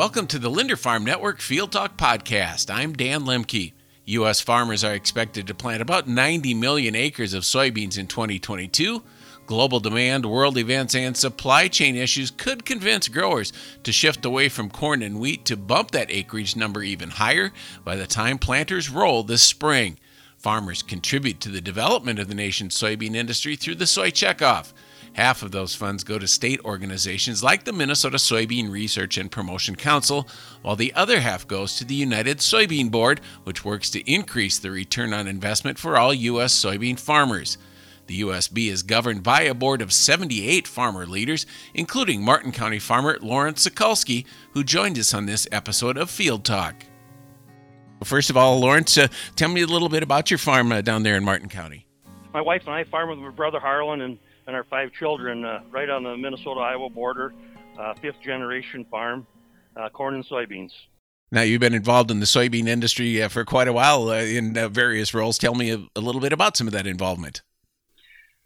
Welcome to the Linder Farm Network Field Talk Podcast. I'm Dan Lemke. U.S. farmers are expected to plant about 90 million acres of soybeans in 2022. Global demand, world events, and supply chain issues could convince growers to shift away from corn and wheat to bump that acreage number even higher by the time planters roll this spring. Farmers contribute to the development of the nation's soybean industry through the Soy Checkoff. Half of those funds go to state organizations like the Minnesota Soybean Research and Promotion Council, while the other half goes to the United Soybean Board, which works to increase the return on investment for all U.S. soybean farmers. The USB is governed by a board of 78 farmer leaders, including Martin County farmer Lawrence Sukalski, who joined us on this episode of Field Talk. Well, First of all, Lawrence, uh, tell me a little bit about your farm uh, down there in Martin County. My wife and I farm with my brother Harlan, and and our five children uh, right on the Minnesota Iowa border, uh, fifth generation farm, uh, corn and soybeans. Now, you've been involved in the soybean industry uh, for quite a while uh, in uh, various roles. Tell me a, a, little bit about some of that involvement.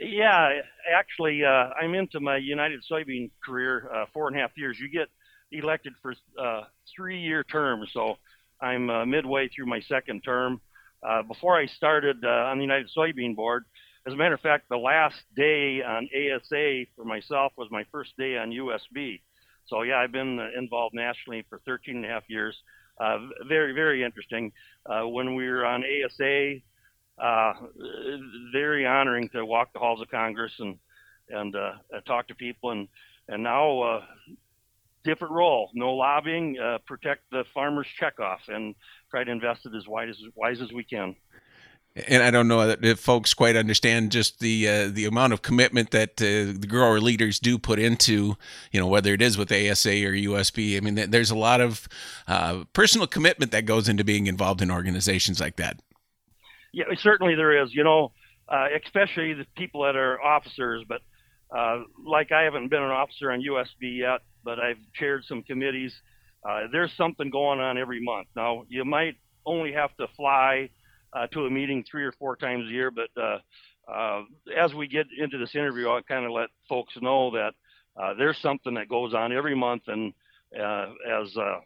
Yeah, actually, I'm into my United Soybean career four and a half years. You get elected for three year terms, so I'm midway through my second term. before I started on the United Soybean Board, as a matter of fact, the last day on ASA for myself was my first day on USB. So yeah, I've been involved nationally for 13 and a half years. Uh, very, very interesting. Uh, when we were on ASA, uh, very honoring to walk the halls of Congress and and uh, talk to people. And and now uh, different role, no lobbying, uh, protect the farmers' checkoff, and try to invest it as wide as wise as we can and I don't know if folks quite understand just the uh, the amount of commitment that uh, the grower leaders do put into, you know, whether it is with ASA or USB. I mean, there's a lot of uh, personal commitment that goes into being involved in organizations like that. Yeah, certainly there is. You know, uh, especially the people that are officers. But uh, like I haven't been an officer on USB yet, but I've chaired some committees. Uh, there's something going on every month. Now you might only have to fly uh, to a meeting three or four times a year. But uh, uh, as we get into this interview, I'll kind of let folks know that uh, there's something that goes on every month, and uh, as uh,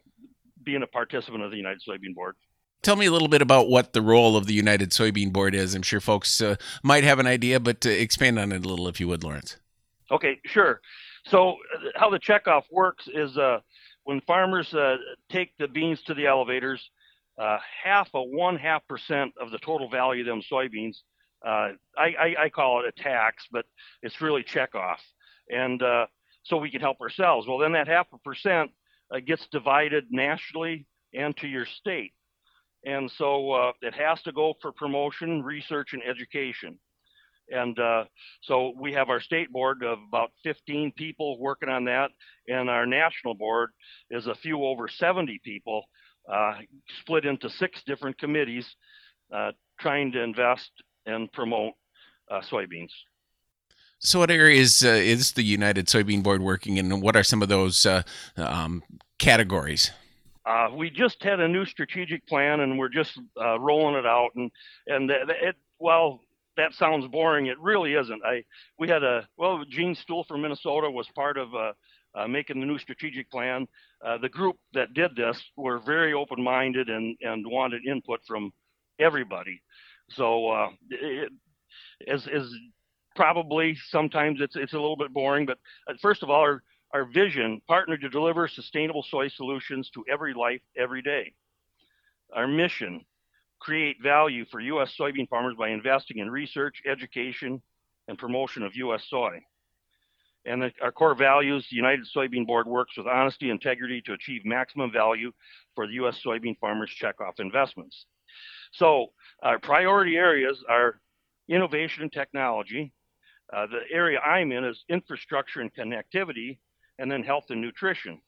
being a participant of the United Soybean Board. Tell me a little bit about what the role of the United Soybean Board is. I'm sure folks might have an idea, but expand on it a little if you would, Lawrence. Okay, sure. So, how the checkoff works is when farmers take the beans to the elevators, uh, half a one half percent of the total value of them soybeans. Uh, I, I, I, call it a tax, but it's really checkoff, and uh, so we can help ourselves. Well, then that half a percent uh, gets divided nationally and to your state, and so uh, it has to go for promotion, research, and education. And uh, so we have our state board of about 15 people working on that, and our national board is a few over 70 people uh, split into six different committees uh, trying to invest and promote uh, soybeans. So, what areas uh, is the United Soybean Board working in, and what are some of those uh, um, categories? Uh, we just had a new strategic plan, and we're just rolling it out. And and it, well, that sounds boring. It really isn't. I we had a well, Gene Stoel from Minnesota was part of uh, making the new strategic plan. Uh, the group that did this were very open-minded and, and wanted input from everybody. So uh, it, as, as probably sometimes it's, it's a little bit boring, but uh, first of all, our, our vision, partner to deliver sustainable soy solutions to every life, every day. Our mission, create value for U.S. soybean farmers by investing in research, education, and promotion of U.S. soy. And the, our core values, the United Soybean Board works with honesty, and integrity to achieve maximum value for the U.S. soybean farmers' checkoff investments. So our priority areas are innovation and technology. Uh, the area I'm in is infrastructure and connectivity, and then health and nutrition.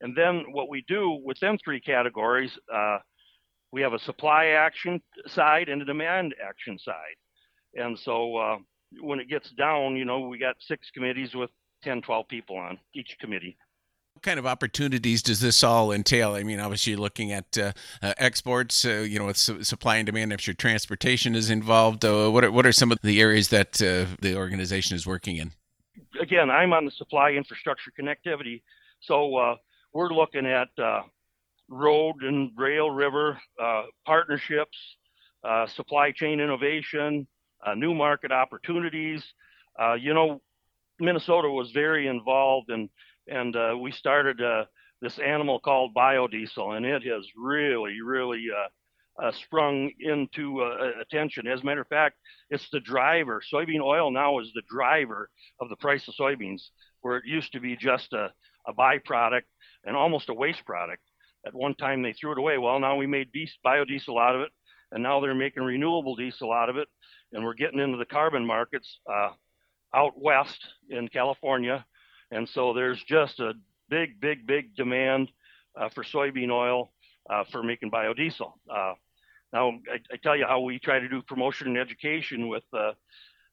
And then what we do with them three categories, uh, we have a supply action side and a demand action side. And so uh, when it gets down, you know, we got six committees with 10, 12 people on each committee. What kind of opportunities does this all entail? I mean, obviously, you're looking at uh, uh, exports, uh, you know, with su- supply and demand. If your transportation is involved, uh, what are what are some of the areas that uh, the organization is working in? Again, I'm on the supply infrastructure connectivity, so uh, we're looking at uh, road and rail river uh, partnerships, uh, supply chain innovation, uh, new market opportunities. Uh, you know, Minnesota was very involved and and uh, we started this animal called biodiesel, and it has really, really uh, sprung into uh, attention. As a matter of fact, it's the driver. Soybean oil now is the driver of the price of soybeans, where it used to be just a, a byproduct and almost a waste product. At one time, they threw it away. Well, now we made biodiesel out of it, and now they're making renewable diesel out of it, and we're getting into the carbon markets uh, out west in California. And so there's just a big, big, big demand uh, for soybean oil uh, for making biodiesel. Uh, now, I, I, tell you how we try to do promotion and education with uh,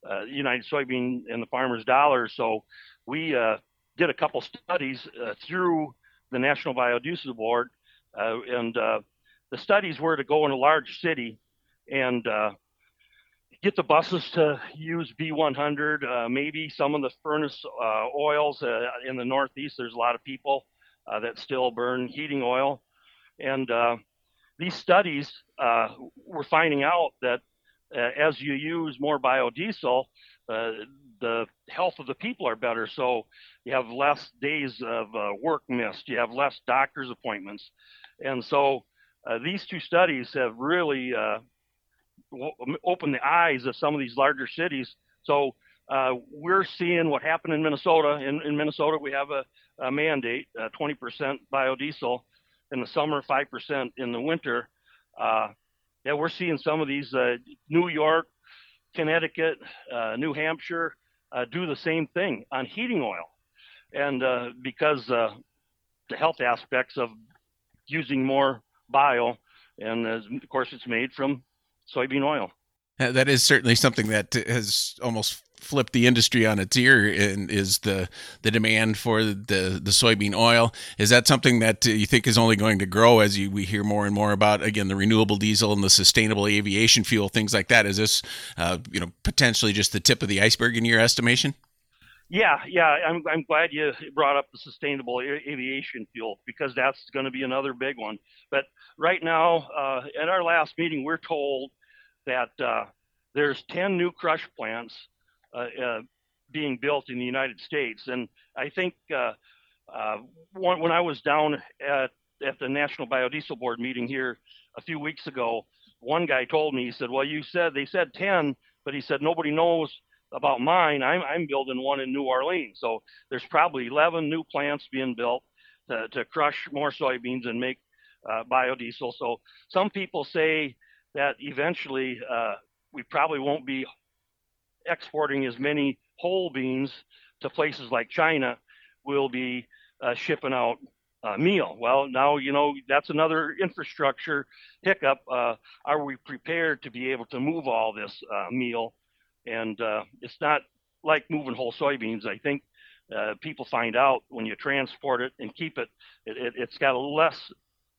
uh, United Soybean and the Farmers Dollar. So we did a couple studies through the National Biodiesel Board, and the studies were to go in a large city and get the buses to use B100, uh, maybe some of the furnace uh, oils uh, in the Northeast. There's a lot of people that still burn heating oil. And these studies uh, were finding out that uh, as you use more biodiesel, uh, the health of the people are better. So you have less days of uh, work missed, you have less doctor's appointments. And so uh, these two studies have really uh, opened the eyes of some of these larger cities. So we're seeing what happened in Minnesota. In, in Minnesota, we have a, a mandate, 20% biodiesel in the summer, 5% in the winter. Uh, yeah, we're seeing some of these uh, New York, Connecticut, uh, New Hampshire uh, do the same thing on heating oil. And uh, because uh, the health aspects of using more bio, and of course, it's made from soybean oil. That is certainly something that has almost flipped the industry on its ear and is the the demand for the the soybean oil. Is that something that you think is only going to grow as you, we hear more and more about again the renewable diesel and the sustainable aviation fuel things like that? Is this uh, you know potentially just the tip of the iceberg in your estimation? Yeah, yeah, I'm I'm glad you brought up the sustainable aviation fuel because that's going to be another big one. But right now, uh, at our last meeting, we're told that uh, there's 10 new crush plants uh, uh, being built in the United States. And I think uh, when I was down at, at the National Biodiesel Board meeting here a few weeks ago, one guy told me, he said, Well, you said they said 10, but he said nobody knows about mine. I'm, I'm building one in New Orleans. So there's probably 11 new plants being built to, to crush more soybeans and make uh, biodiesel. So some people say that eventually uh, we probably won't be exporting as many whole beans to places like China, we'll be uh, shipping out uh, meal. Well, now you know that's another infrastructure hiccup. Uh, are we prepared to be able to move all this uh, meal? And uh, it's not like moving whole soybeans. I think people find out when you transport it and keep it, it, it has got a less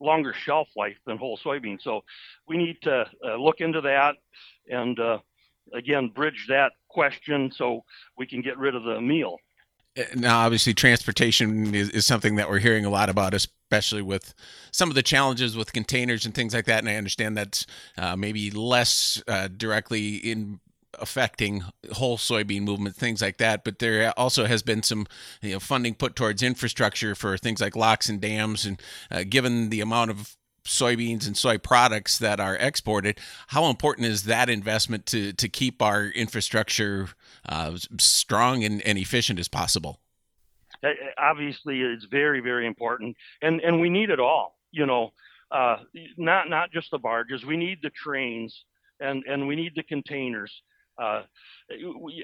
longer shelf life than whole soybeans. So we need to look into that and again bridge that question so we can get rid of the meal. Uh, now, obviously, transportation is, is something that we're hearing a lot about, especially with some of the challenges with containers and things like that. And I understand that's uh, maybe less uh, directly in affecting whole soybean movement, things like that. But there also has been some you know, funding put towards infrastructure for things like locks and dams. And uh, given the amount of soybeans and soy products that are exported. How important is that investment to to keep our infrastructure uh, strong and, and efficient as possible? Obviously, it's very very important, and and we need it all. You know, uh, not not just the barges. We need the trains, and and we need the containers. Uh,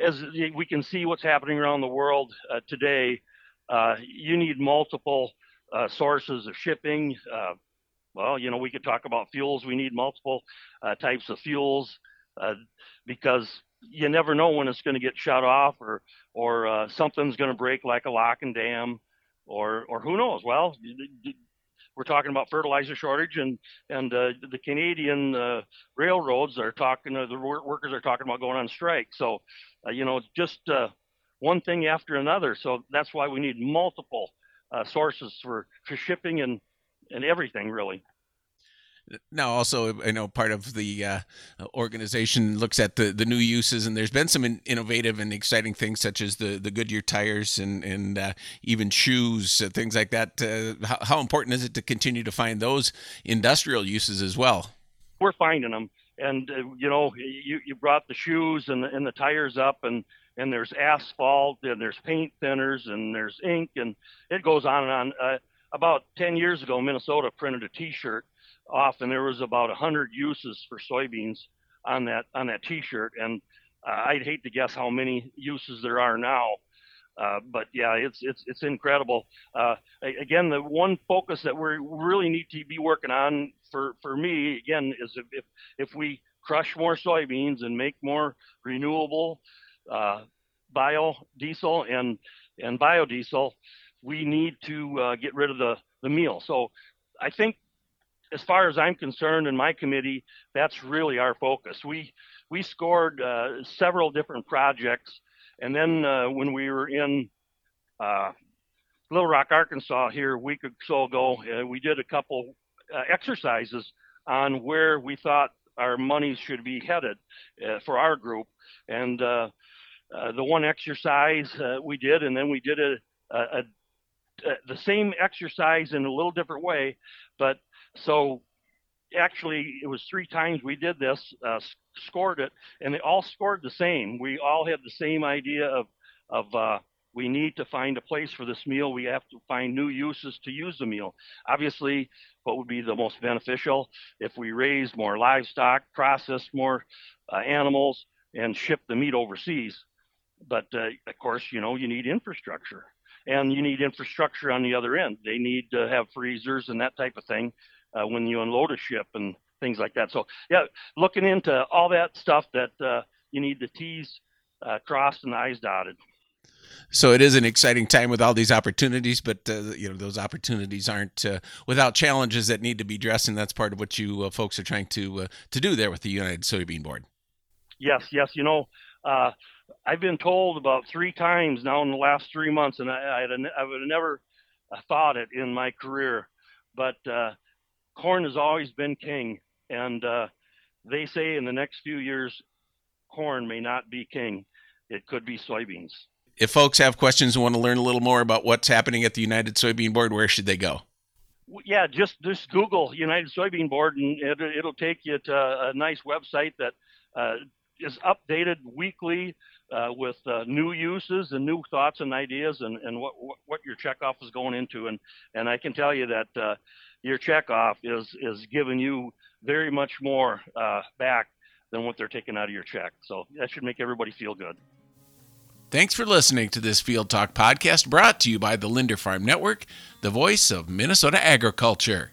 as we can see what's happening around the world uh, today, uh, you need multiple sources of shipping well, you know, we could talk about fuels. We need multiple uh, types of fuels uh, because you never know when it's going to get shut off or or uh, something's going to break like a lock and dam or or who knows. Well, we're talking about fertilizer shortage and and uh, the Canadian uh, railroads are talking. Uh, the workers are talking about going on strike. So, you know, it's just one thing after another. So that's why we need multiple uh, sources for, for shipping and, and everything really. Now, also, I know part of the uh, organization looks at the, the new uses, and there's been some in, innovative and exciting things such as the, the Goodyear tires and and uh, even shoes, uh, things like that. Uh, how, how important is it to continue to find those industrial uses as well? We're finding them, and uh, you know, you, you brought the shoes and the, and the tires up, and and there's asphalt, and there's paint thinners, and there's ink, and it goes on and on. Uh, about 10 years ago, Minnesota printed a T-shirt off, and there was about 100 uses for soybeans on that on that T-shirt, and uh, I'd hate to guess how many uses there are now. Uh, but yeah, it's it's it's incredible. Uh, again, the one focus that we really need to be working on for for me again is if if, if we crush more soybeans and make more renewable uh, biodiesel and and biodiesel, we need to uh, get rid of the the meal. So I think as far as I'm concerned in my committee, that's really our focus. We we scored uh, several different projects, and then uh, when we were in uh, Little Rock, Arkansas, here a week or so ago, uh, we did a couple uh, exercises on where we thought our money should be headed uh, for our group, and the one exercise we did, and then we did a, a, a the same exercise in a little different way, but so actually, it was three times we did this, uh, scored it, and they all scored the same. We all had the same idea of of uh, we need to find a place for this meal. We have to find new uses to use the meal. Obviously, what would be the most beneficial if we raise more livestock, process more uh, animals, and ship the meat overseas. But uh, of course, you know, you need infrastructure and you need infrastructure on the other end. They need to have freezers and that type of thing uh, when you unload a ship and things like that. So yeah, looking into all that stuff that uh, you need the T's uh, crossed and the I's dotted. So it is an exciting time with all these opportunities, but uh, you know those opportunities aren't uh, without challenges that need to be addressed, and that's part of what you uh, folks are trying to to do there with the United Soybean Board. Yes, yes. You know, I've been told about three times now in the last three months, and I, I, I would have never thought it in my career, but uh, corn has always been king, and uh, they say in the next few years, corn may not be king. It could be soybeans. If folks have questions and want to learn a little more about what's happening at the United Soybean Board, where should they go? Yeah, just just Google United Soybean Board, and it, will take you to a nice website that uh, is updated weekly uh, with uh, new uses and new thoughts and ideas, and, and what, what, your checkoff is going into. And and I can tell you that your checkoff is is giving you very much more uh, back than what they're taking out of your check. So that should make everybody feel good. Thanks for listening to this Field Talk podcast brought to you by the Linder Farm Network, the voice of Minnesota agriculture.